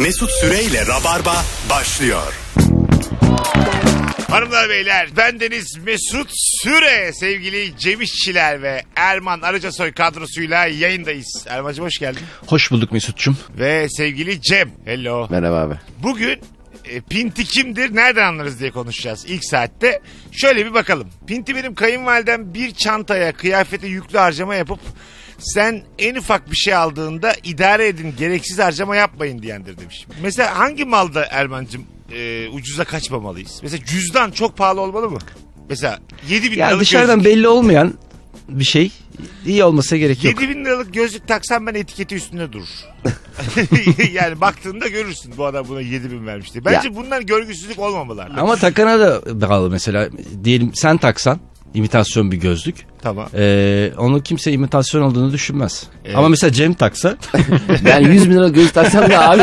Mesut Süreyle Rabarba başlıyor. Hanımlar beyler bendeniz Mesut Süre sevgili Cem İşçiler ve Erman Arıcasoy kadrosuyla yayındayız. Erman'cığım hoş geldin. Hoş bulduk Mesut'cum. Ve sevgili Cem. Hello. Merhaba abi. Bugün e, Pinti kimdir nereden anlarız diye konuşacağız ilk saatte. Şöyle bir bakalım. Pinti benim kayınvalidem bir çantaya kıyafete yüklü harcama yapıp sen en ufak bir şey aldığında idare edin gereksiz harcama yapmayın diyendir demiş. Mesela hangi malda Erman'cığım e, ucuza kaçmamalıyız? Mesela cüzdan çok pahalı olmalı mı? Mesela 7 bin Ya liralık dışarıdan gözlük. belli olmayan bir şey iyi olmasa gerek yok. 7 bin liralık gözlük taksam ben etiketi üstünde durur. yani baktığında görürsün bu adam buna 7 bin vermiş diye. Bence bunlar görgüsüzlük olmamalı. artık. Ama takana da bağlı mesela. Diyelim sen taksan imitasyon bir gözlük. Tamam. Ee, onu kimse imitasyon olduğunu düşünmez. Evet. Ama mesela Cem taksa Ben 100 bin lira göz taksam da abi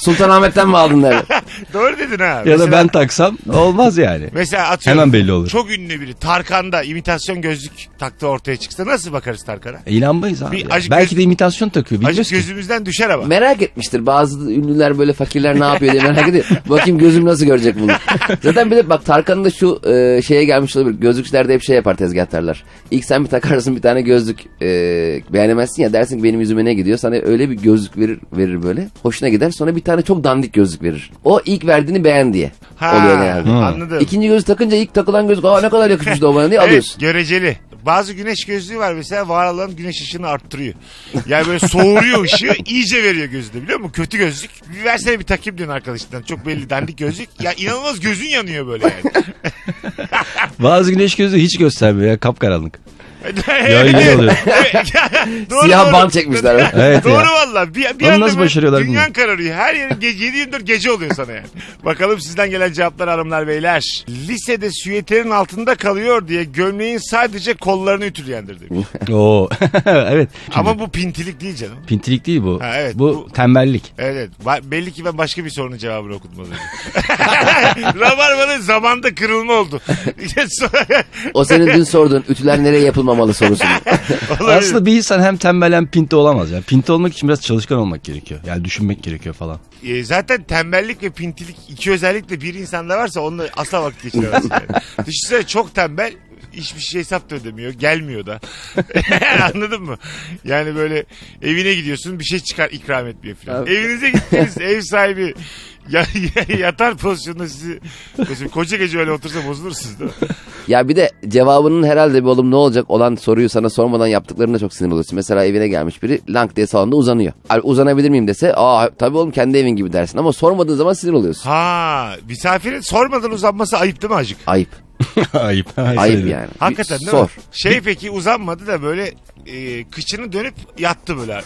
Sultanahmet'ten mi aldın der. Doğru dedin ha. ya da Mesela- ben taksam olmaz yani. Mesela atıyorum. Hemen belli olur. Çok ünlü biri Tarkan'da imitasyon gözlük taktı ortaya çıksa nasıl bakarız Tarkan'a? E, İnanmayız abi. Bir acık Belki göz- de imitasyon takıyor. Acık ki. gözümüzden düşer ama. Merak etmiştir bazı ünlüler böyle fakirler ne yapıyor diye merak ediyor. Bakayım gözüm nasıl görecek bunu. Zaten bir de bak Tarkan'ın da şu e, şeye gelmiş olabilir. Gözlükçülerde hep şey yapar tezgahtarlar. İlk sen bir takarsın bir tane gözlük e, beğenemezsin ya dersin ki benim yüzüme ne gidiyor. Sana öyle bir gözlük verir, verir böyle. Hoşuna gider sonra bir tane çok dandik gözlük verir. O ilk verdiğini beğen diye Ha, oluyor genelde. Anladım. İkinci gözlük takınca ilk takılan gözlük aa ne kadar yakışmış o bana diye Evet, alıyorsun. göreceli. Bazı güneş gözlüğü var mesela var olan güneş ışığını arttırıyor. Yani böyle soğuruyor ışığı iyice veriyor gözüne biliyor musun? Kötü gözlük. Bir versene bir takayım diyorsun arkadaşından. Çok belli dandik gözlük. Ya inanılmaz gözün yanıyor böyle yani. Bazı güneş gözü hiç göstermiyor ya kapkaranlık. Gölge oluyor. Doğru, Siyah doğru. bant çekmişler. Evet Doğru ya. valla. Bir, bir Onu anda nasıl başarıyorlar Dünyan bilmiyorum. kararıyor. Her yerin ge- 7-24 gece oluyor sana yani. Bakalım sizden gelen cevaplar hanımlar beyler. Lisede süyeterin altında kalıyor diye gömleğin sadece kollarını ütüleyendir demiş. Oo. evet. Ama bu pintilik değil canım. Pintilik değil bu. Ha, evet, bu, bu- tembellik. Evet, belli ki ben başka bir sorunun cevabını okudum az önce. Rabarba'nın zamanda kırılma oldu. O senin dün sorduğun ütüler nereye yapılmamalı sorusu. Olabilir. Aslında bir insan hem tembel hem pinti olamaz. Yani pinti olmak için biraz çalışkan olmak gerekiyor. Yani düşünmek gerekiyor falan. E, zaten tembellik ve pintilik iki özellik de bir insanda varsa onunla asla vakit geçiremezsin. Yani. Düşünsene çok tembel hiçbir şey hesap da ödemiyor. Gelmiyor da. Anladın mı? Yani böyle evine gidiyorsun bir şey çıkar ikram etmiyor falan. Evinize gittiniz ev sahibi ya, yatar pozisyonda sizi mesela koca gece öyle otursa bozulursunuz değil mi? Ya bir de cevabının herhalde bir oğlum ne olacak olan soruyu sana sormadan yaptıklarında çok sinir oluyorsun. Mesela evine gelmiş biri lank diye salonda uzanıyor. Abi uzanabilir miyim dese aa tabii oğlum kendi evin gibi dersin ama sormadığın zaman sinir oluyorsun. Ha misafirin sormadan uzanması ayıp değil mi acık? Ayıp. Ayıp. Ayıp yani. Hakikaten değil Sor. mi? Şey peki uzanmadı da böyle e, kıçını dönüp yattı böyle.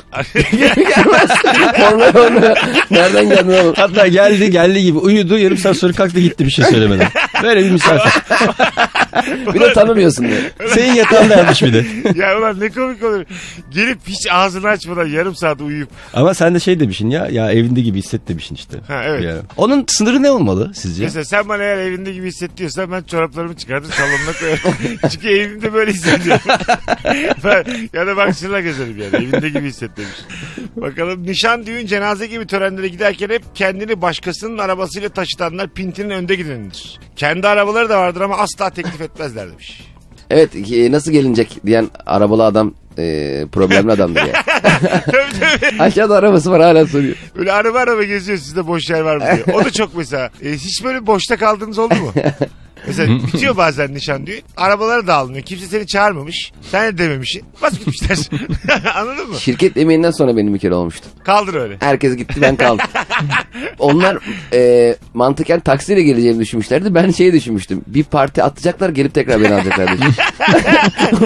Korna. Nereden geldin oğlum? Hatta geldi geldi gibi uyudu yarım saat sonra kalktı gitti bir şey söylemeden. Böyle bir misafir. Bir de tanımıyorsun diye. Senin yatağında yapmış bir de. ya ulan ne komik olur. Gelip hiç ağzını açmadan yarım saat uyuyup. Ama sen de şey demişsin ya ya evinde gibi hisset demişsin işte. Ha, evet. Yani. Onun sınırı ne olmalı sizce? Mesela sen bana eğer evinde gibi hissettiriyorsan ben çoraplarımı çıkartır salonuna koyarım. Çünkü evimde böyle hissediyorum. ben, ya da baksırla gezerim yani. Evinde gibi hisset demiş. Bakalım nişan, düğün, cenaze gibi törenlere giderken hep kendini başkasının arabasıyla taşıtanlar pintinin önde gidenidir. Kendi arabaları da vardır ama asla teklif etmezler demiş. Evet e, nasıl gelinecek diyen arabalı adam e, problemli adamdır ya. tabii tabii. Aşağıda arabası var hala soruyor. Böyle araba araba geziyor sizde boş yer var mı diye. O da çok mesela. E, hiç böyle boşta kaldığınız oldu mu? Mesela bitiyor bazen nişan düğün. Arabalara dağılmıyor. Kimse seni çağırmamış. Sen de dememişsin. Bas gitmişler. Anladın mı? Şirket yemeğinden sonra benim bir kere olmuştu. Kaldır öyle. Herkes gitti ben kaldım. Onlar e, mantıken taksiyle geleceğimi düşünmüşlerdi. Ben şey düşünmüştüm. Bir parti atacaklar gelip tekrar beni alacaklar diye.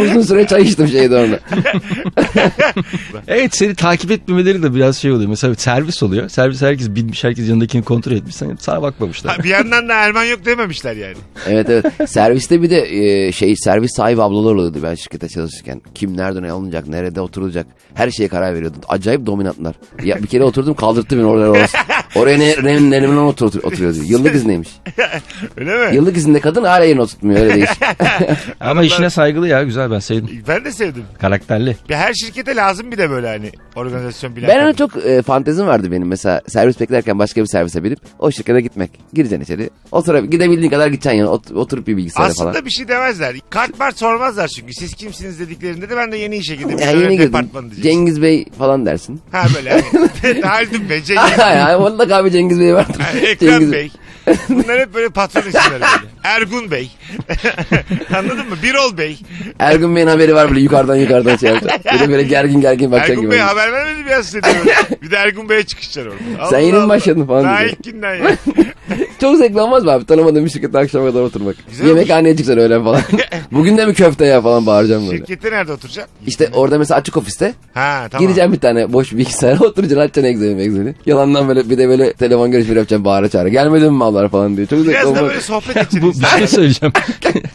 Uzun süre çay içtim şeyde orada. Evet seni takip etmemeleri de biraz şey oluyor. Mesela servis oluyor. Servis herkes binmiş herkes yanındakini kontrol etmiş. Sen sana bakmamışlar. Ha, bir yandan da Erman yok dememişler yani. Evet evet. Serviste bir de e, şey servis sahibi ablalar oluyordu ben şirkete çalışırken. Kim nerede ne alınacak, nerede oturulacak her şeye karar veriyordu. Acayip dominantlar. Ya bir kere oturdum kaldırttı beni orada orası. Oraya ne, ne, Neriman otur, otur, oturuyor diyor. Yıllık izneymiş. Öyle mi? Yıllık izinde kadın hala yerini oturtmuyor öyle değil. Ama işine saygılı ya güzel ben sevdim. Ben de sevdim. Karakterli. Bir her şirkete lazım bir de böyle hani organizasyon bilen. ben ona kadın. çok e, fantezim vardı benim. Mesela servis beklerken başka bir servise binip o şirkete gitmek. Gireceksin içeri. Otura, gidebildiğin kadar gideceksin yani. Ot- oturup bir bilgisayara Aslında falan. bir şey demezler. Kart var sormazlar çünkü. Siz kimsiniz dediklerinde de ben de yeni işe girdim. Ya Şöyle yeni girdim. departman diyeceksin. Cengiz Bey falan dersin. Ha böyle. Hani. Haldun Bey, Cengiz ya mutlaka bir Cengiz Bey vardır. Ekrem Cengiz Bey. Bunlar hep böyle patron isimleri böyle. Ergun Bey. Anladın mı? Birol Bey. Ergun Bey'in haberi var böyle yukarıdan yukarıdan şey yapacak. De böyle gergin gergin bakacak Ergun gibi. Bey haber vermedi mi ya size. Bir de Ergun Bey'e çıkışlar orada. Sen yeni mi başladın falan Daha diyecek. ilk günden ya. Çok zevkli olmaz mı abi? Tanımadığım bir şirkette akşama kadar oturmak. Güzel Yemekhaneye çıksan öğlen falan. Bugün de mi köfte ya falan bağıracağım böyle. Şirkette nerede oturacaksın? İşte orada mesela açık ofiste Ha tamam. gireceğim bir tane boş bilgisayara oturacaksın açacaksın egzeli egzeli. Yalandan böyle bir de böyle telefon görüşmeleri yapacaksın bağıra çağıra. Gelmedin mi mallar falan diye. Çok zevkli Biraz da böyle sohbet edeceksin. Bu bir şey söyleyeceğim.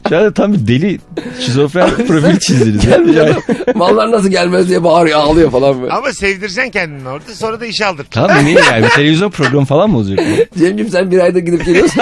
Şu anda tam bir deli şizofren profil çizdiniz. Yani, adam. Mallar nasıl gelmez diye bağırıyor ağlıyor falan böyle. Ama sevdireceksin kendini orada sonra da işe aldır. tamam niye yani? Bir televizyon programı falan mı olacak? bu? Cemciğim sen bir ayda gidip geliyorsun.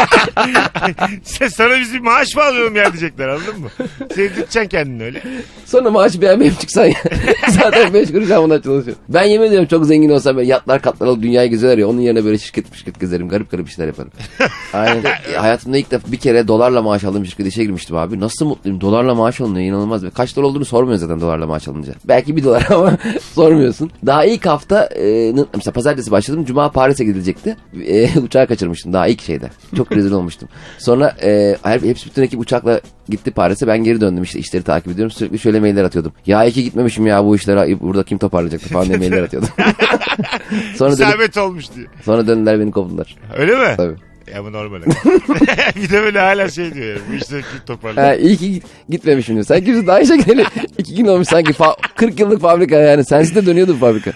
Sen sana bizim maaş mı alıyorum ya diyecekler anladın mı? Sevdireceksin kendini öyle. Sonra maaşı beğenmeyip çıksan ya. Zaten 5 kuruş bundan çalışıyor. Ben yemin ediyorum çok zengin olsam böyle yatlar katlar alıp dünyayı geziyorlar ya. Onun yerine böyle şirket şirket gezerim. Garip garip işler yaparım. Aynen. Ya Hayatımda ilk defa bir kere dolarla maaş aldığım şirkete işe girmiştim abi. Nasıl mutluyum. Dolarla maaş alınıyor inanılmaz. Kaç dolar olduğunu sormuyor zaten dolarla maaş alınca. Belki bir dolar ama sormuyorsun. Daha ilk hafta e, mesela pazartesi başladım. Cuma Paris'e gidilecekti. E, uçağı kaçırmıştım daha ilk şeyde. Çok rezil olmuştum. Sonra e, her- hepsi bütün ekip uçakla gitti Paris'e. Ben geri döndüm işte işleri takip ediyorum. Sürekli şöyle mailler atıyordum. Ya iyi ki gitmemişim ya bu işlere burada kim toparlayacaktı falan diye mailler atıyordum. sonra, dönüp, olmuş diye. sonra döndüler beni kovdular. Öyle mi? Tabii. Ya bu normal. bir de böyle hala şey diyor ya. Bu işleri kim toparlar? Ha, iyi ki git- gitmemişim diyor. Sanki biz daha işe gideli iki gün olmuş sanki. Fa- 40 yıllık fabrika yani. Sensiz de dönüyordu bu fabrika.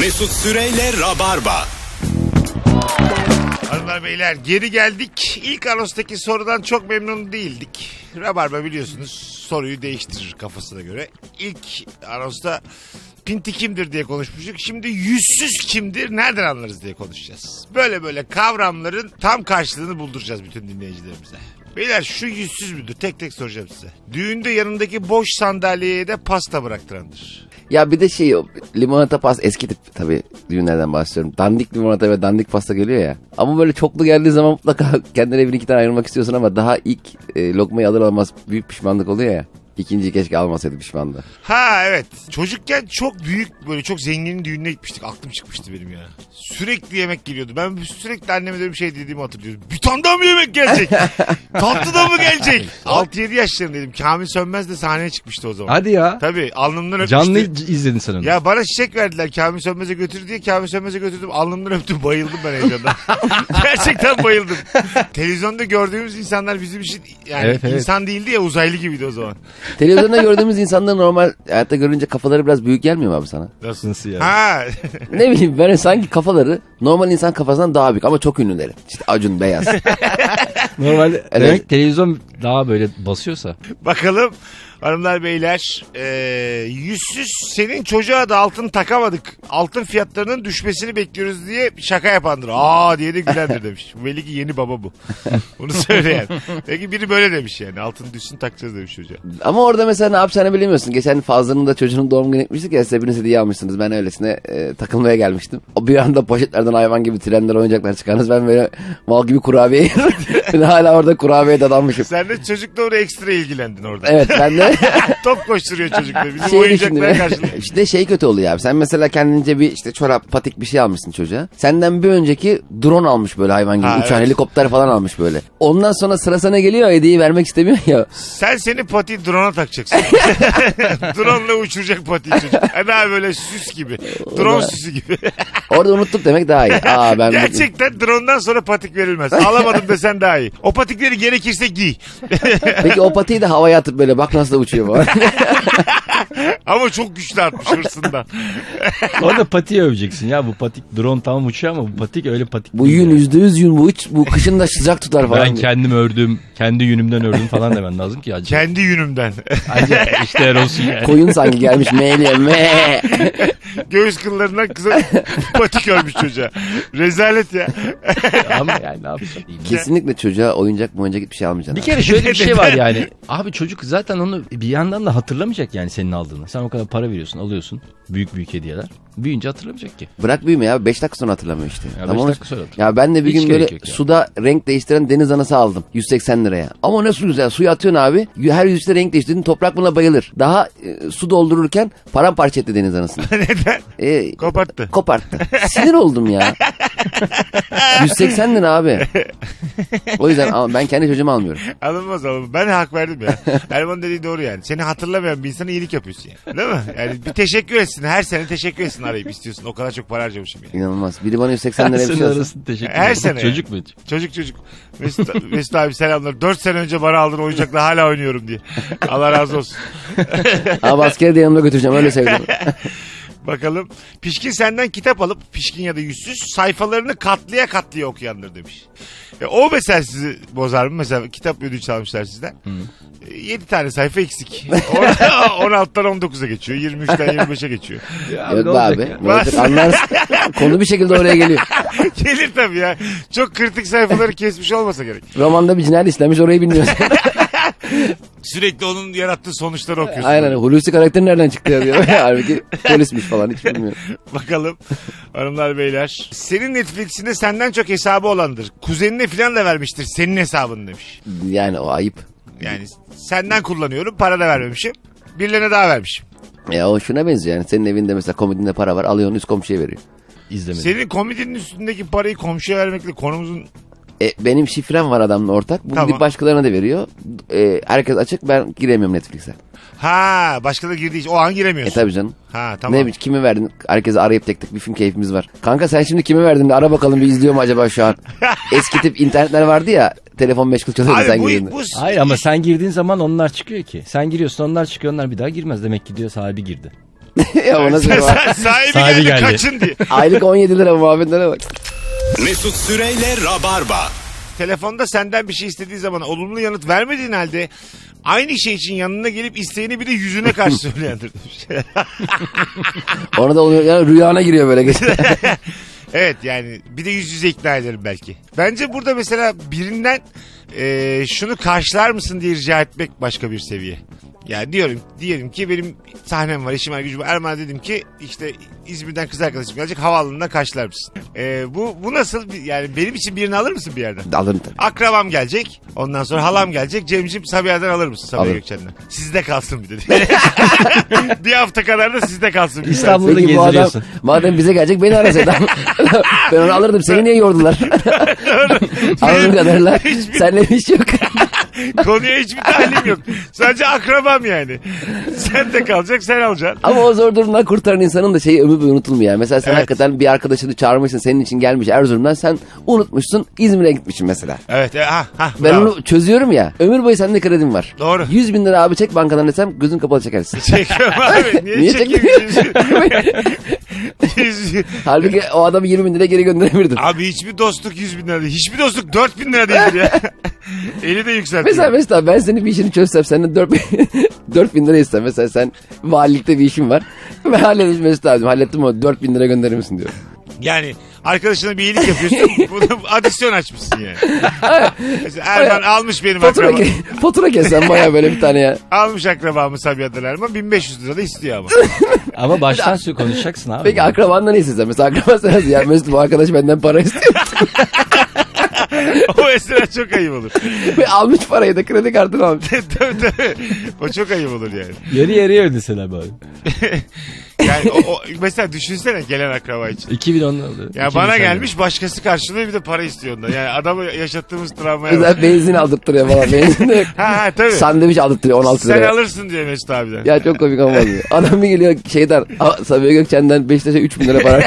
Mesut Süreyle Rabarba. Hanımlar beyler geri geldik. İlk anonstaki sorudan çok memnun değildik. Rabarba biliyorsunuz soruyu değiştirir kafasına göre. İlk anonsta pinti kimdir diye konuşmuştuk. Şimdi yüzsüz kimdir nereden anlarız diye konuşacağız. Böyle böyle kavramların tam karşılığını bulduracağız bütün dinleyicilerimize. Beyler şu yüzsüz müdür? Tek tek soracağım size. Düğünde yanındaki boş sandalyeye de pasta bıraktırandır. Ya bir de şey limonata pas eski tip tabii düğünlerden bahsediyorum. Dandik limonata ve dandik pasta geliyor ya. Ama böyle çoklu geldiği zaman mutlaka kendine bir iki tane ayırmak istiyorsun ama daha ilk e, lokmayı alır almaz büyük pişmanlık oluyor ya. İkinciyi keşke almasaydı pişmandı. Ha evet. Çocukken çok büyük böyle çok zenginin düğününe gitmiştik. Aklım çıkmıştı benim ya. Sürekli yemek geliyordu. Ben sürekli anneme de bir şey dediğimi hatırlıyorum. Bir tane daha mı yemek gelecek? Tatlı da mı gelecek? 6-7 yaşlarındaydım. Kamil Sönmez de sahneye çıkmıştı o zaman. Hadi ya. Tabii alnımdan öpmüştü. Canlı izledin sen onu. Ya bana çiçek verdiler Kamil Sönmez'e götür diye Kamil Sönmez'e götürdüm. Alnımdan öptüm bayıldım ben heyecandan. Gerçekten bayıldım. Televizyonda gördüğümüz insanlar bizim için yani Evet, evet. insan değildi ya uzaylı gibiydi o zaman. Televizyonda gördüğümüz insanları normal hayatta görünce kafaları biraz büyük gelmiyor mu abi sana? Nasıl? Nasıl ya? Ha Ne bileyim böyle sanki kafaları normal insan kafasından daha büyük ama çok ünlüleri. İşte Acun Beyaz. Normalde Evet. demek televizyon daha böyle basıyorsa. Bakalım hanımlar beyler e, yüzsüz senin çocuğa da altın takamadık. Altın fiyatlarının düşmesini bekliyoruz diye şaka yapandır. Aa diye de gülendir demiş. Belli ki yeni baba bu. Bunu söyleyen. Peki biri böyle demiş yani altın düşsün takacağız demiş çocuğa. Ama orada mesela ne yapacağını bilemiyorsun. Geçen Fazlı'nın da çocuğunun doğum günü etmiştik ya siz hepiniz hediye almışsınız. Ben öylesine e, takılmaya gelmiştim. O bir anda poşetlerden hayvan gibi trenler oyuncaklar çıkarınız. Ben böyle mal gibi kurabiye yiyorum. Ben hala orada kurabiye dadanmışım. Sen de çocukla oraya ekstra ilgilendin orada. Evet ben de Top koşturuyor çocukla. Bizim şey oyuncaklara karşılık. işte şey kötü oluyor abi. Sen mesela kendince bir işte çorap patik bir şey almışsın çocuğa. Senden bir önceki drone almış böyle hayvan gibi. Ha, Uçan evet. helikopter falan almış böyle. Ondan sonra sıra sana geliyor hediyeyi vermek istemiyor ya. Sen seni pati drone'a takacaksın. Drone'la uçuracak pati çocuk. Abi böyle süs gibi. Drone süsü gibi. Orada unuttuk demek daha iyi. Aa ben Gerçekten drone'dan sonra patik verilmez. Alamadım desen daha iyi. İyi. O patikleri gerekirse giy. Peki o patiyi de havaya atıp böyle bak nasıl da uçuyor falan. Ama çok güçlü atmış hırsından. Orada patiyi öveceksin ya bu patik drone tamam uçuyor ama bu patik öyle patik bu yün yüzde yüz yün bu, hiç, bu kışın da sıcak tutar falan. Ben kendim ördüm, kendi yünümden ördüm falan demen lazım ki acı. Kendi yünümden. Acı işte olsun yani. Koyun sanki gelmiş meyle me. Göğüs kıllarından kısa patik örmüş çocuğa. Rezalet ya. Ama yani ne yapacağım? Kesinlikle çocuğa oyuncak mı oyuncak hiçbir şey almayacaksın. Bir kere şöyle bir şey var yani. Abi çocuk zaten onu bir yandan da hatırlamayacak yani senin aldığını. Sen o kadar para veriyorsun, alıyorsun. Büyük büyük hediyeler. Büyüyünce hatırlamayacak ki. Bırak büyüme ya 5 dakika sonra hatırlamıyor işte. Ya Tamam beş mı? dakika sonra hatırlıyor. Ya ben de bir Hiç gün böyle suda renk değiştiren deniz anası aldım. 180 liraya. Ama nasıl güzel suya atıyorsun abi. Her yüzde renk değiştirdin toprak buna bayılır. Daha e, su doldururken paramparça etti deniz anasını. Neden? E, Koparttı. koparttı. Sinir oldum ya. 180 lira abi. O yüzden al- ben kendi çocuğumu almıyorum. Alınmaz alınmaz. Ben hak verdim ya. Erman dediği doğru yani. Seni hatırlamayan bir insana iyilik yapıyorsun yani. Değil mi? Yani bir teşekkür etsin. Her sene teşekkür etsin arayıp istiyorsun. O kadar çok para harcamışım yani. İnanılmaz. Biri bana 180 lira bir şey alsa. arasında teşekkür Her ederim. sene Çocuk mu? Çocuk çocuk. Mesut, Mesut abi selamlar. 4 sene önce bana aldın oyuncakla hala oynuyorum diye. Allah razı olsun. Abi askere de yanımda götüreceğim öyle sevdim. Bakalım. Pişkin senden kitap alıp pişkin ya da yüzsüz sayfalarını katlıya katlıya okuyandır demiş. E, o mesela sizi bozar mı? Mesela kitap ödünç almışlar sizden. E, 7 tane sayfa eksik. Orada 16'dan 19'a geçiyor. 23'ten 25'e geçiyor. Ya Yok ne be olacak abi. ya? Ne olacak anlarsın. Konu bir şekilde oraya geliyor. Gelir tabii ya. Çok kritik sayfaları kesmiş olmasa gerek. Romanda bir cinayet işlemiş orayı bilmiyorsun. Sürekli onun yarattığı sonuçları okuyorsun. Aynen Hulusi karakteri nereden çıktı ya diyor. Halbuki polismiş falan hiç bilmiyorum. Bakalım hanımlar beyler. Senin Netflix'inde senden çok hesabı olandır. Kuzenine falan da vermiştir senin hesabın demiş. Yani o ayıp. Yani senden kullanıyorum para da vermemişim. Birilerine daha vermişim. Ya o şuna benziyor yani. Senin evinde mesela komodinde para var alıyor onu üst komşuya veriyor. İzlemedim. Senin komedinin üstündeki parayı komşuya vermekle konumuzun E, benim şifrem var adamla ortak. Bunu Tamam. bir başkalarına da veriyor. E, herkes açık ben giremiyorum Netflix'e. ha başka da girdiği için o an E giremiyorsun. tabi canım. Ha tamam. Ne kimi verdin? Herkese arayıp tek tek bir film keyfimiz var. Kanka sen şimdi kime verdin? Bir ara bakalım bir izliyor mu acaba şu an? Eski tip internetler vardı ya. Telefon meşgul çalıyordu Abi sen bu, girdiğinde. bu, Hayır ama sen girdiğin zaman onlar çıkıyor ki. Sen giriyorsun onlar çıkıyor onlar bir daha girmez. Demek ki diyor sahibi girdi. ya o nasıl Sen- sen- sahibi, Sahibi geldi, geldi. kaçın diye. Aylık 17 lira muhabbetlere bak. Mesut Süreyle Rabarba. Telefonda senden bir şey istediği zaman olumlu yanıt vermediğin halde aynı şey için yanına gelip isteğini bir de yüzüne karşı söyleyendir. Ona da oluyor ya rüyana giriyor böyle evet yani bir de yüz yüze ikna ederim belki. Bence burada mesela birinden e, şunu karşılar mısın diye rica etmek başka bir seviye. Yani diyorum diyelim ki benim sahnem var, işim var, gücüm var. Erman dedim ki işte İzmir'den kız arkadaşım gelecek havaalanından karşılar mısın? E, bu bu nasıl? bir- Yani benim için birini alır mısın bir yerden? Alırım tabii. Akrabam gelecek. Ondan sonra halam gelecek. Cemciğim Sabiha'dan alır mısın Sabiha Alırım. Gökçen'den? Sizde kalsın bir de. bir hafta kadar da sizde kalsın. bir İstanbul'da Peki bu adam gezdiriyorsun. madem bize gelecek beni arasaydı. ben onu alırdım. Seni niye yordular? Anladığım kadarıyla seninle bir iş yok. Konuya hiçbir talim yok. Sadece akrabam yani. Sen de kalacak sen alacaksın. Ama o zor durumdan kurtaran insanın da şeyi ömür boyu unutulmuyor. Yani. Mesela sen Evet. hakikaten bir arkadaşını çağırmışsın senin için gelmiş Erzurum'dan sen unutmuşsun İzmir'e gitmişsin mesela. Evet. E, ha, ha, Ben bravo. onu çözüyorum ya. Ömür boyu sende kredim var. Doğru. 100 bin lira abi çek bankadan desem gözün kapalı çekersin. Çekiyorum abi. Niye, Niye çekeyim? Halbuki o adamı 20 bin lira geri gönderebilirdin. abi hiçbir dostluk 100 bin lira değil. Hiçbir dostluk 4 bin lira değildir ya. Eli de yükseltiyor. Mesela mesela ben senin bir işini çözsem senden 4 bin, 4 bin lira istem. Mesela sen valilikte bir işin var. Ben halledmiş Mesut abim hallettim o 4 bin lira gönderir misin diyor. Yani arkadaşına bir iyilik yapıyorsun. Bunu adisyon açmışsın yani. Mesela Erman almış benim Fatura, akrabamı. ke- fatura kesen baya böyle bir tane ya. Almış akrabamı Sabiha'dan Erman 1500 lira da istiyor ama. Ama baştan su konuşacaksın abi. Peki akrabandan ne istesen? Mesela akraban sen nasıl ya Mesut bu arkadaş benden para istiyor. o mesela çok ayıp olur. Ve almış parayı da kredi kartını almış. tabii tabii. O çok ayıp olur yani. Yarı yarıya ödeseler abi. Yani o, o- mesela düşünsene gelen akraba için. 2010'da aldı. Ya bana gelmiş başkası karşılıyor bir de para istiyor ondan. Yani adamı yaşattığımız travmaya bak. Mesela benzin aldırttırıyor falan. Benzin de. Ha ha tabii. Sandviç aldırttırıyor 16 Sen liraya. alırsın diye Mesut abiden. Ya çok komik ama oluyor. Adam bir geliyor şeyden "Aa, Sabiha Gökçen'den Beşiktaş'a 3 bin lira para.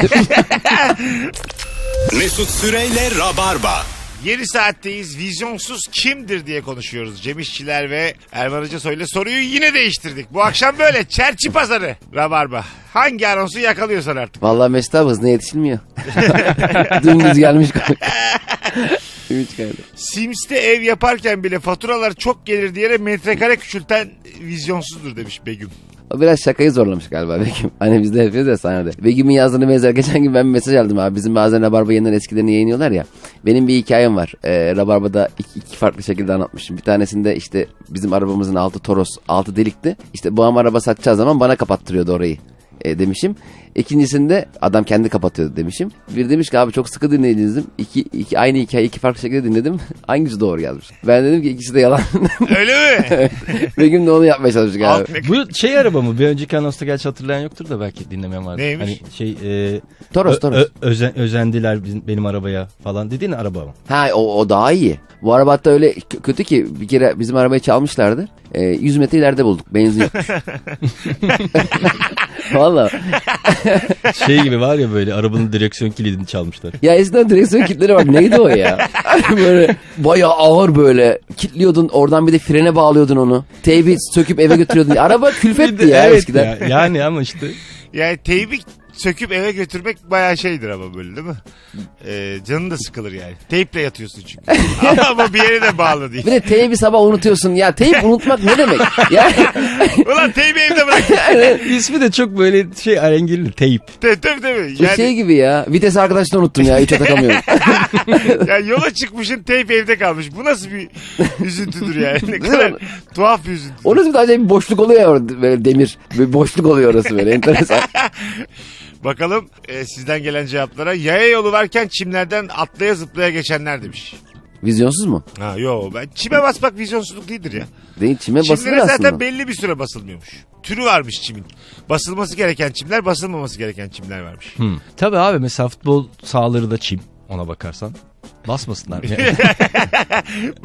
Mesut Süreyle Rabarba. Yeni saatteyiz. Vizyonsuz kimdir diye konuşuyoruz. Cem İşçiler ve Erman Hoca Soy'la soruyu yine değiştirdik. Bu akşam böyle çerçi pazarı. Rabarba. Hangi anonsu yakalıyorsan artık. Vallahi Mesut abi hızına yetişilmiyor. Dümdüz gelmiş konuk. Ümit geldi. Sims'te ev yaparken bile faturalar çok gelir diye metrekare küçülten vizyonsuzdur demiş Begüm. O biraz şakayı zorlamış galiba Begüm. Hani biz de yapıyoruz ya sahnede. Begüm'ün yazdığını benzer. Geçen gün ben bir mesaj aldım abi. Bizim bazen Rabarba yayınları eskilerini yayınlıyorlar ya. Benim bir hikayem var. Ee, Rabarba'da iki, iki farklı şekilde anlatmışım. Bir tanesinde işte bizim arabamızın altı Toros, altı delikti. İşte ama araba satacağı zaman bana kapattırıyordu orayı e, demişim. İkincisinde adam kendi kapatıyordu demişim. Bir demiş ki abi çok sıkı dinledinizdim. İki, iki, aynı hikayeyi iki farklı şekilde dinledim. Hangisi doğru yazmış. Ben dedim ki ikisi de yalan. Öyle mi? Begüm de onu yapmaya çalıştık abi. Alt Bu şey araba mı? Bir önceki anonsta gerçi hatırlayan yoktur da belki dinlemeyen vardır. Neymiş? Hani şey e, Toros, Toros. ö- özen- özendiler bizim, benim arabaya falan dediğin araba mı? Ha o, o daha iyi. Bu araba hatta öyle kötü ki bir kere bizim arabayı çalmışlardı. Ee, 100 metre ileride bulduk. Benzin yokmuş. Valla. Şey gibi var ya böyle arabanın direksiyon kilidini çalmışlar. Ya eskiden direksiyon kilitleri var. Neydi o ya? Böyle bayağı ağır böyle. Kitliyordun oradan bir de frene bağlıyordun onu. Teybi söküp eve götürüyordun. Araba külfetti ya evet eskiden. ya, yani ama işte Yani teybi söküp eve götürmek bayağı şeydir ama böyle değil mi? Ee, canın da sıkılır yani. Teyple yatıyorsun çünkü. ama bir yere de bağlı değil. Bir de teybi sabah unutuyorsun. Ya teyp unutmak ne demek? Yani Ulan teybi evde bırak. ismi de çok böyle şey alengirli teyip. tabii tabii. tabii. bu Yani, şey gibi ya. Vites arkadaşını unuttum ya. Hiç takamıyorum. yani yola çıkmışsın teyp evde kalmış. Bu nasıl bir üzüntüdür yani. Ne kadar tuhaf bir üzüntü. Orası bir acayip bir boşluk oluyor ya orada böyle demir. Bir boşluk oluyor orası böyle enteresan. Bakalım e, sizden gelen cevaplara. Yaya yolu varken çimlerden atlaya zıplaya geçenler demiş. Vizyonsuz mu? Ha yo ben çime basmak vizyonsuzluk değildir ya. Değil çime basılır Çimlere zaten aslında. belli bir süre basılmıyormuş. Türü varmış çimin. Basılması gereken çimler, basılmaması gereken çimler varmış. Hmm. Tabii abi mesela futbol sahaları da çim ona bakarsan. Basmasınlar. Yani.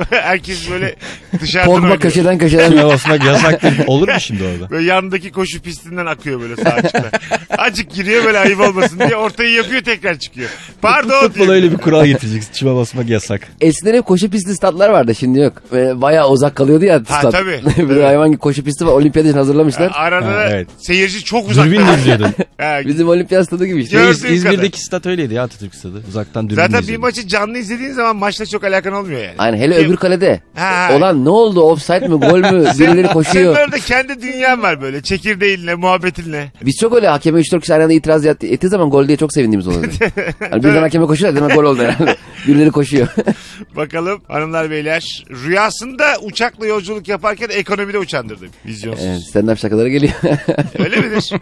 Herkes böyle dışarıdan Pogba oynuyor. köşeden köşeden. Çime basmak yasak değil. Olur mu şimdi orada? Böyle yanındaki koşu pistinden akıyor böyle sağ açıkta. Acık giriyor böyle ayıp olmasın diye ortayı yapıyor tekrar çıkıyor. Pardon Futbol diyor. öyle bir kural getireceksin. Çime basmak yasak. Eskiden hep koşu pisti statlar vardı şimdi yok. Böyle bayağı uzak kalıyordu ya Ha, stat. tabii, bir tabii. de hayvan gibi koşu pisti var. Olimpiyat için hazırlamışlar. Arada Ha, evet. seyirci çok uzak. Dürbünle izliyordun. Ha, Bizim olimpiyat stadı gibi işte. Gördüğün İz- kadar. İzmir'deki stat öyleydi ya Atatürk stadı. Uzaktan dürbünle Zaten bir izliyordun. maçı canlı izlediğin zaman maçla çok alakan olmuyor yani. Aynen hele Kim- öbür kalede. Ha. Olan ne oldu offside mi gol mü birileri koşuyor. Senin orada kendi dünyan var böyle. Çekirdeğinle, muhabbetinle. Biz çok öyle hakeme 3-4 kişi aynı anda itiraz etti- ettiği zaman gol diye çok sevindiğimiz oluyor. Hani birden hakeme koşuyor demek gol oldu herhalde. Birileri koşuyor. Bakalım hanımlar beyler. Rüyasında uçakla yolculuk yaparken ekonomide uçandırdı. Vizyonsuz. evet, stand-up şakaları geliyor. Öyle midir?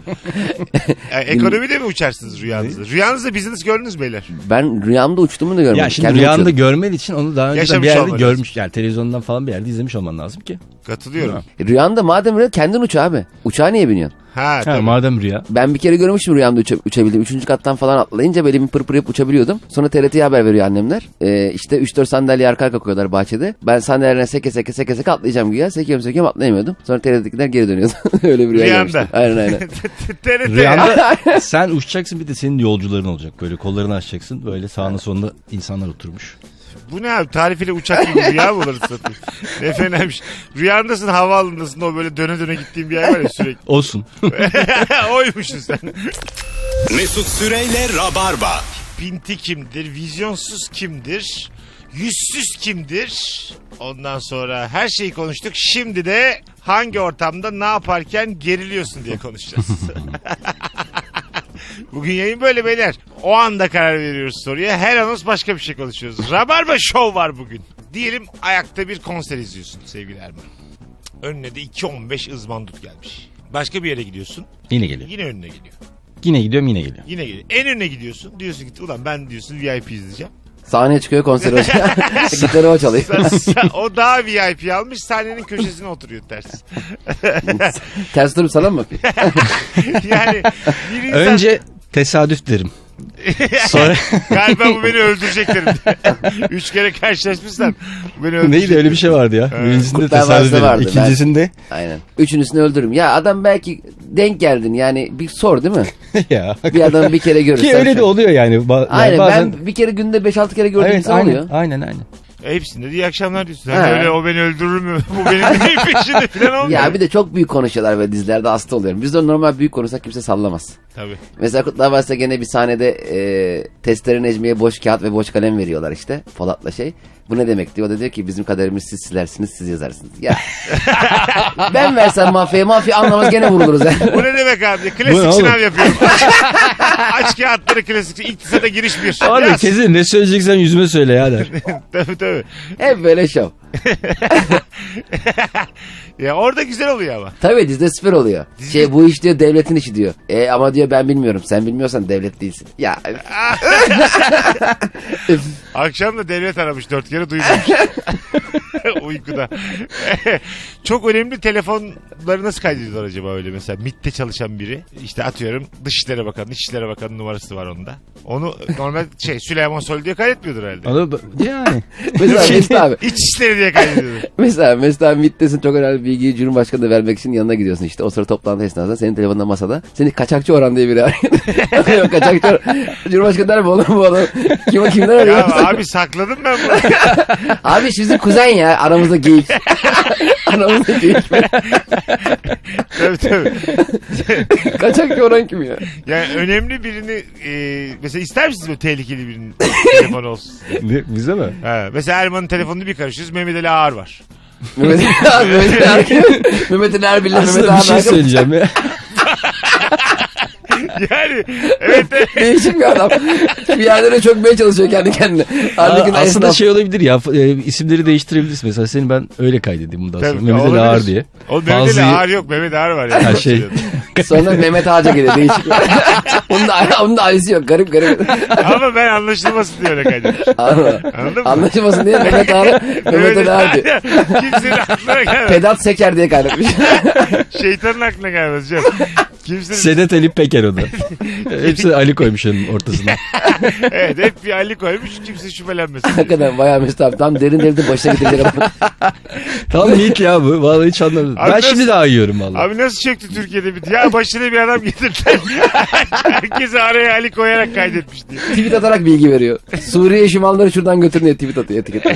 Yani ekonomide mi uçarsınız rüyanızda? Rüyanızda business gördünüz beyler. ben rüyamda uçtuğumu da görmedim. Ya şimdi rüyanda görmen için onu daha önceden Yaşamış bir yerde görmüş. Yani televizyondan falan bir yerde izlemiş olman lazım ki. Katılıyorum. Rüyanda madem öyle kendin uç abi. Uçağa niye biniyorsun? Ha, Ha, tabii. madem rüya. Ben bir kere görmüştüm rüyamda uça- uçabildim. Üçüncü kattan falan atlayınca bir pır pır yapıp uçabiliyordum. Sonra TRT'ye haber veriyor annemler. Ee, işte 3-4 sandalye arka arka koyuyorlar bahçede. Ben sandalyelerine seke seke seke seke atlayacağım güya. Sekiyorum sekiyorum atlayamıyordum. Sonra TRT'dekiler geri dönüyordu. Öyle bir rüya görmüştüm. Aynen aynen. TRT. Rüyanda sen uçacaksın bir de senin yolcuların olacak. Böyle kollarını açacaksın. Böyle sağına solunda insanlar oturmuş. Bu ne abi? Tarifeli uçak gibi rüya mı olur satayım? Ne fenaymış. Rüyandasın havaalanındasın o böyle döne döne gittiğin bir yer var ya sürekli. Olsun. Oymuşsun sen. Mesut Süreyle Rabarba. Pinti kimdir? Vizyonsuz kimdir? Yüzsüz kimdir? Ondan sonra her şeyi konuştuk. Şimdi de hangi ortamda ne yaparken geriliyorsun diye konuşacağız. Bugün yayın böyle beyler. O anda karar veriyoruz soruya. Her anons başka bir şey konuşuyoruz. Rabarba Show var bugün. Diyelim ayakta bir konser izliyorsun sevgili Erman. Önüne de 2.15 ızmandut gelmiş. Başka bir yere gidiyorsun. Yine geliyor. Yine önüne geliyor. Yine gidiyorum yine geliyor. Yine geliyor. En önüne gidiyorsun. Diyorsun ki ulan ben diyorsun VIP izleyeceğim. Sahneye çıkıyor konser hoca. Gitarı o çalıyor. O daha VIP almış sahnenin köşesine oturuyor ters. Ters durup sana mı bakıyor? Yani bir insan... Önce tesadüf derim. Sonra Galiba bu beni öldürecek derim. Üç kere karşılaşmışsan bu beni öldürecek. neydi öyle bir şey vardı ya. Birincisinde Kurtlar tesadüf dedim. vardı. İkincisinde Aynen. Üçüncüsünü öldürürüm. Ya adam belki denk geldin yani bir sor değil mi? ya. Bir adamı bir kere görürsen. Ki öyle de oluyor yani. Ba- yani Aynen bazen... ben bir kere günde 5-6 kere gördüğüm Evet insan aynen, oluyor. aynen aynen. Hepsinde de iyi akşamlar diyorsun. Sen Ha. öyle o beni öldürür mü? Bu benim neyin peşinde falan olmuyor. Ya bir de çok büyük konuşuyorlar ve dizilerde hasta oluyorum. Biz de normal büyük konuşsak kimse sallamaz. Tabii. Mesela Kurtlar Vadisi'nde gene bir sahnede e, testere Necmi'ye boş kağıt ve boş kalem veriyorlar işte. Polat'la şey. Bu ne demek diyor. O da diyor ki bizim kaderimiz siz silersiniz siz yazarsınız. Ya ben versem mafyaya mafya anlamaz gene vuruluruz. Yani. Bu ne demek abi? Bu ne Klasik oğlum? sınav yapıyorum. Aç kağıtları klasik. İktisada giriş bir. Abi Yaz. kesin ne söyleyeceksen yüzüme söyle ya der. tabii tabii. Hep böyle şov. Ya orada güzel oluyor ama. Tabii dizide süper oluyor. Şey bu iş diyor devletin işi diyor. E ama diyor ben bilmiyorum. Sen bilmiyorsan devlet değilsin. Ya Akşam da devlet aramış dört kere duymamış. Uykuda. Çok önemli telefonları nasıl kaydediyorlar acaba öyle mesela? MIT'te çalışan biri. İşte atıyorum Dışişleri Bakanı, İçişleri Bakanı numarası var onda. Onu normal şey Süleyman Soylu diye kaydetmiyordur herhalde. Onu, yani. mesela Mesut abi. İçişleri diye kaydediyordur. Mesela Mesut abi MİT'tesin çok önemli bilgiyi Cumhurbaşkanı'na vermek için yanına gidiyorsun işte. O sıra toplantı esnasında senin telefonunda masada. Seni kaçakçı Orhan diye biri arıyor. Yok kaçakçı Orhan. Cumhurbaşkanı der mi oğlum bu adam? Kim kimden arıyor? ya abi sakladım ben bunu. Abi bizim kuzen ya aramızda geyik. aramızda geyik. tabii tabii. Kaçakçı Orhan kim ya? Yani önemli birini e, mesela ister misiniz böyle tehlikeli birinin telefonu olsun? Ne, bize mi? Ha, mesela Erman'ın telefonunu bir karışıyoruz. Mehmet Ali Ağar var. Mehmet Ali Mehmet Ali Mehmet Ali Mehmet Aslında bir şey söyleyeceğim ya. Yani evet. Değişik bir adam. Bir yerlere çökmeye çalışıyor kendi kendine. Halbuki Aa, Aslında esnaf. şey olabilir ya e, isimleri değiştirebilirsin. Mesela seni ben öyle kaydedeyim bundan sonra. Tabii, Mehmet Ali. Ağar diye. Oğlum Mehmet Ali Fazlıyı- Ağar yok. Mehmet Ağar var. Yani. Ha, şey. Sonra Mehmet Ağaca geliyor değişik. onun, da, onun da ailesi yok garip garip. Ama ben anlaşılmasın diye öyle kaydetmiş. Anladın mı? Anlaşılmasın diye Mehmet Ağa'yı Mehmet Ali Ağar diyor. Kimsenin aklına gelmez. Pedat Seker diye kaydetmiş. Şeytanın aklına gelmez canım. Kimsenin... Sedat Ali Peker o da. Hepsi Ali koymuş onun ortasına. evet hep bir Ali koymuş. Kimse şüphelenmesin. Hakikaten bayağı Mesut abi. Tam derin devletin başına adam. Tam Yiğit ya bu. Vallahi hiç anlamadım. Abi ben nasıl- şimdi daha yiyorum vallahi. Abi nasıl çöktü Türkiye'de bir... Ya başına bir adam getirdiler. Herkesi araya Ali koyarak kaydetmiş diye. tweet atarak bilgi veriyor. Suriye şimalları şuradan götürün diye tweet atıyor etiket.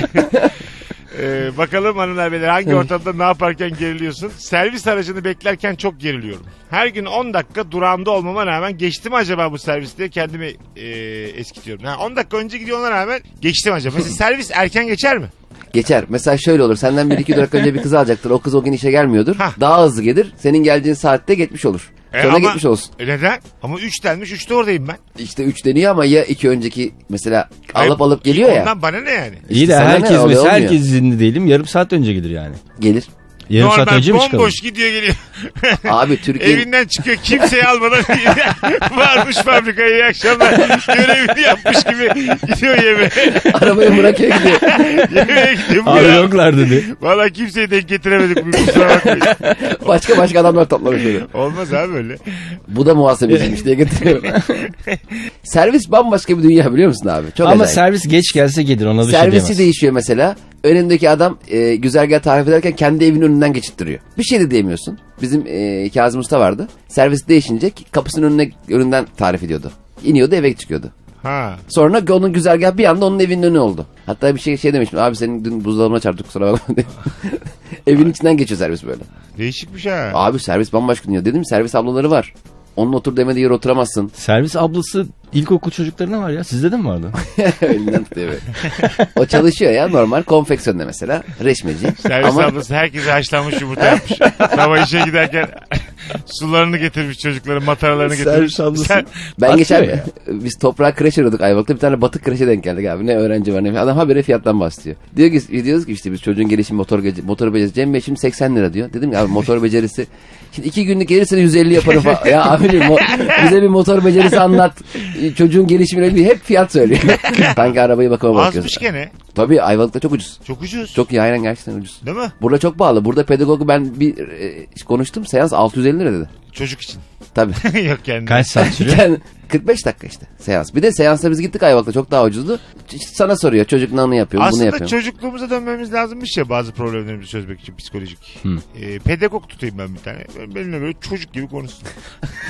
Ee, bakalım hanımlar beyler hangi ortamda ne yaparken geriliyorsun? Servis aracını beklerken çok geriliyorum. Her gün 10 dakika durağımda olmama rağmen geçti mi acaba bu servis diye kendimi e, eskitiyorum. Yani 10 dakika önce gidiyor ona rağmen geçti mi acaba? Mesela servis erken geçer mi? Geçer. Mesela şöyle olur. Senden bir iki durak önce bir kız alacaktır. O kız o gün işe gelmiyordur. Hah. Daha hızlı gelir. Senin geldiğin saatte geçmiş olur. E Sonra ama- geçmiş olsun. Neden? Ama 3 denmiş 3'te oradayım ben. İşte 3 deniyor ama ya iki önceki mesela Hayır, alıp alıp geliyor ya. Ondan bana ne yani? İyi de sana ne herkes oluyor, mesela olmuyor. herkes izinli değilim. Yarım saat önce gelir yani. Gelir. Yarım saat önce mi çıkalım? bomboş gidiyor geliyor. Abi Türkiye Evinden çıkıyor kimseyi almadan varmış fabrikaya iyi akşamlar. Görevini yapmış gibi gidiyor yemeğe. arabayı bırakıyor gidiyor. yemeğe gidiyor. Bu Abi ya. yoklar dedi. Valla kimseyi denk getiremedik. bu Kusura bakmayın. Başka başka adamlar toplamış öyle. Olmaz abi öyle. Bu da muhasebeciymiş diye getiriyorum. Servis bambaşka bir dünya biliyor musun abi? Çok Ama acayip. servis geç gelse gelir ona bir şey Servisi diyemez. değişiyor mesela. Önündeki adam e, güzergah tarif ederken kendi evinin önünden geçittiriyor. Bir şey de diyemiyorsun. Bizim e, Kazım Usta vardı. Servis değişince kapısının önüne önünden tarif ediyordu. İniyordu eve çıkıyordu. Ha. Sonra onun güzergah bir anda onun evinin önü oldu. Hatta bir şey şey demiştim. Abi senin dün buzdolabına çarptık kusura bakma diye. Evin içinden geçiyor servis böyle. Değişikmiş ha. Abi servis bambaşka dünya. Dedim servis ablaları var. Onun otur demediği yer oturamazsın. Servis ablası ilkokul çocuklarına var ya. Sizde de mi vardı? Elinden tutuyor böyle. O çalışıyor ya normal konfeksiyonda mesela. Reşmeci. Servis Ama ablası herkese haşlanmış yumurta yapmış. Sabah işe giderken sularını getirmiş çocukların mataralarını getirmiş. Servis ablası. Sen- ben geçen ya. biz toprağa kreş arıyorduk Ayvalık'ta bir tane batık kreşe denk geldik abi. Ne öğrenci var ne adam habire fiyattan bahsediyor. Diyor ki diyoruz ki işte biz çocuğun gelişim motor motor becerisi Cem Bey şimdi 80 lira diyor. Dedim ki abi motor becerisi şimdi iki günlük gelirse 150 yaparım falan. ya abi bize bir motor becerisi anlat. Çocuğun gelişimine ilgili hep fiyat söylüyor. Sanki arabayı bakıma bakıyoruz. Azmış gene. Tabii Ayvalık'ta çok ucuz. Çok ucuz. Çok iyi aynen gerçekten ucuz. Değil mi? Burada çok pahalı. Burada pedagogu ben bir e, konuştum. Seans 650 lira dedi. Çocuk için. Tabii. Yok kendi. Kaç saat sürüyor? Yani 45 dakika işte seans. Bir de seansa biz gittik Ayvalık'ta çok daha ucuzdu. Ç- Sana soruyor çocuk ne onu yapıyor bunu Aslında yapıyor. çocukluğumuza dönmemiz lazımmış ya bazı problemlerimizi çözmek için psikolojik. Ee, pedagog tutayım ben bir tane. Benimle böyle çocuk gibi konuşsun.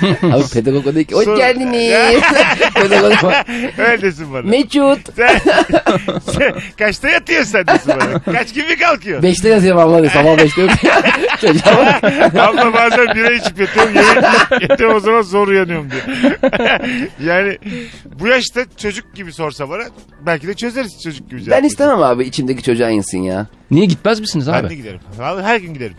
Abi pedagog o değil ki. Hoş Sonra- geldiniz. pedagog ama. Öyle desin bana. Meçhut. Sen, sen kaçta yatıyorsun sen desin bana. Kaç gibi kalkıyorsun? Beşte yatıyorum abla diye. Sabah beşte yok. Abla bazen bira içip yatıyorum. Yemek yiyip yatıyorum o zaman zor uyanıyorum diye. yani bu yaşta çocuk gibi sorsa bana belki de çözeriz çocuk gibi. cevap Ben istemem abi içimdeki çocuğa insin ya. Niye gitmez misiniz Ben abi? de giderim. Vallahi her gün giderim.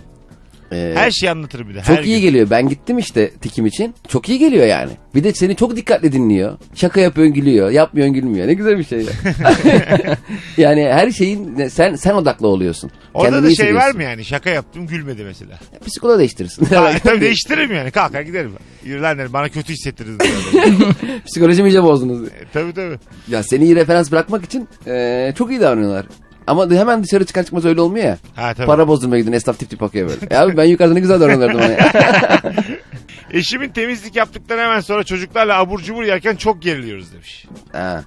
Ee, Her şeyi anlatırım bir de. çok her iyi gün. geliyor. Ben gittim işte tikim için. Çok iyi geliyor yani. Bir de seni çok dikkatli dinliyor. Şaka yapıyorsun gülüyor. Yapmıyorsun gülmüyor. Ne güzel bir şey ya. yani her şeyin sen sen odaklı oluyorsun. Orada Kendini da şey var mı yani? Şaka yaptım gülmedi mesela. Psikoloğa değiştirirsin. Ha, tabii değiştiririm yani. Kalkar giderim. Yürü lan derim. Bana kötü hissettiririz. Psikolojimi iyice bozdunuz. E, tabii tabii. Ya seni iyi referans bırakmak için eee, çok iyi davranıyorlar. Ama hemen dışarı çıkar çıkmaz öyle olmuyor ya. Ha tabii. Para bozdurmaya gidin esnaf tip tip bakıyor böyle. Ya abi ben yukarıda ne güzel davranıyordum ona ya. Eşimin temizlik yaptıktan hemen sonra çocuklarla abur cubur yerken çok geriliyoruz demiş. ha.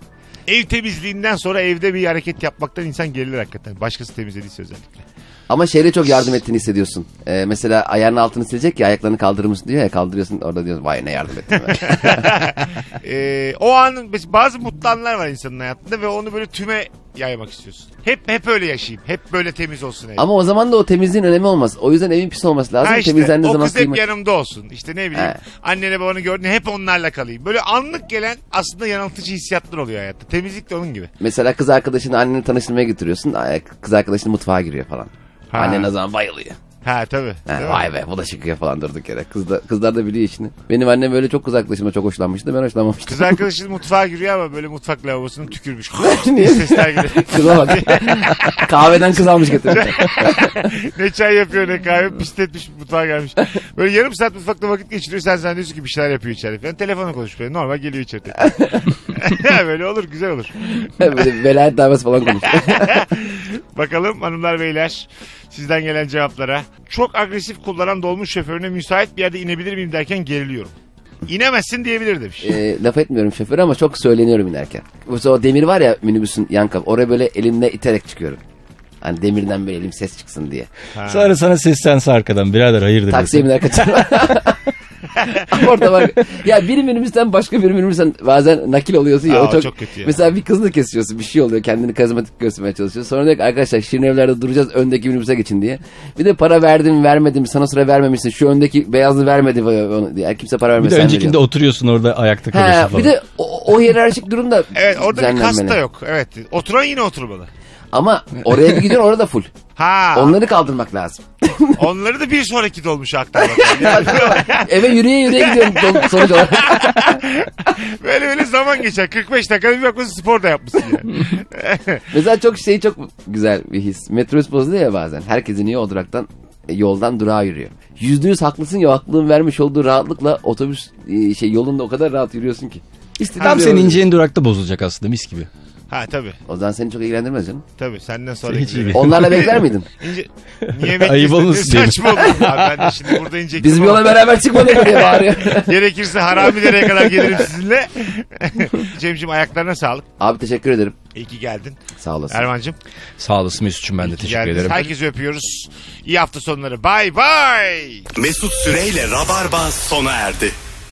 Ev temizliğinden sonra evde bir hareket yapmaktan insan gerilir hakikaten. Başkası temizlediyse özellikle. Ama şeyde çok yardım ettiğini hissediyorsun. Eee, mesela ayağının altını silecek ya ayaklarını kaldırır mısın diyor ya kaldırıyorsun orada diyorsun vay ne yardım ettin. be." Ee, o anın mes- bazı mutlu anlar var insanın hayatında ve onu böyle tüme yaymak istiyorsun. Hep hep öyle yaşayayım. Hep böyle temiz olsun ev. Ama o zaman da o temizliğin önemi olmaz. O yüzden evin pis olması lazım. Ha işte, Temizlendiği o zaman kız hep kıymet. yanımda olsun. İşte ne bileyim He. annene babanı gördüğünde hep onlarla kalayım. Böyle anlık gelen aslında yanıltıcı hissiyatlar oluyor hayatta. Temizlik de onun gibi. Mesela kız arkadaşını anneni tanıştırmaya götürüyorsun. Ay, Kız arkadaşın mutfağa giriyor falan. Ha. Annen o zaman bayılıyor. Ha tabii. Ha, vay be bu da çıkıyor falan durduk yere. Kız da, kızlar da biliyor işini. Benim annem böyle çok kız arkadaşıma çok hoşlanmıştı. Ben hoşlanmamıştım. Kız arkadaşın mutfağa giriyor ama böyle mutfak lavabosuna tükürmüş. Niye? Sesler geliyor. Kıza bak. Kahveden kız almış getirmiş. ne çay yapıyor ne kahve pisletmiş mutfağa gelmiş. Böyle yarım saat mutfakta vakit geçiriyor. Sen zannediyorsun ki bir şeyler yapıyor içeride falan. Telefonla konuşuyor. Normal geliyor içeride. böyle olur güzel olur. böyle velayet davası falan konuşuyor. Bakalım hanımlar beyler sizden gelen cevaplara. Çok agresif kullanan dolmuş şoförüne müsait bir yerde inebilir miyim derken geriliyorum. İnemezsin diyebilir demiş. e, laf etmiyorum şoföre ama çok söyleniyorum inerken. Mesela o demir var ya minibüsün yan kapı. Oraya böyle elimle iterek çıkıyorum. Hani demirden böyle elim ses çıksın diye. Sonra sana seslense arkadan birader hayırdır Taksiye biner kaçarım. Ama orada bak. Ya bir minibüsten başka bir minibüsten bazen nakil oluyorsun ya. Aa, o çok, çok kötü ya. Mesela bir kızını kesiyorsun bir şey oluyor. Kendini karizmatik göstermeye çalışıyor. Sonra diyor ki arkadaşlar şirin evlerde duracağız öndeki minibüse geçin diye. Bir de para verdim vermedim sana sıra vermemişsin. Şu öndeki beyazlı vermedi onu diye. Kimse para Bir vermez. de sen öncekinde veriyorsun. oturuyorsun orada ayakta kalıyorsun Ha, falan. bir de o, o hiyerarşik durumda Evet orada bir kas düzenlenmeli. da yok. Evet. Oturan yine oturmalı. Ama oraya bir gidiyorsun orada full. Ha. Onları kaldırmak lazım. Onları da bir sonraki dolmuş aktarmak. Eve yürüye yürüye gidiyorum son- sonuç olarak. böyle böyle zaman geçer. 45 dakika bir bakmışsın spor da yapmışsın yani. Mesela çok şey çok güzel bir his. Metrobüs bozuluyor ya bazen. Herkes iniyor o duraktan e, yoldan durağa yürüyor. Yüzde yüz haklısın ya aklın vermiş olduğu rahatlıkla otobüs e, şey yolunda o kadar rahat yürüyorsun ki. İstediğin Tam yere senin yürüyorsun. ineceğin durakta bozulacak aslında mis gibi. Ha tabii. O zaman seni çok ilgilendirmez canım. Tabii senden sonra. Hiç iyi. Onlarla bekler miydin? İnce, niye? Ayıp diyelim. Saçma olur. Abi ben de şimdi burada inecektim. Biz bir yola beraber çıkmadık diye bağırıyor. Gerekirse haramilereye kadar gelirim sizinle. Cemciğim ayaklarına sağlık. Abi teşekkür ederim. İyi ki geldin. Sağ olasın. Erman'cığım. Sağ olasın Mesut'cum ben de teşekkür geldiniz. ederim. Herkesi öpüyoruz. İyi hafta sonları. Bay bay. Mesut Süreyle Rabarba sona erdi.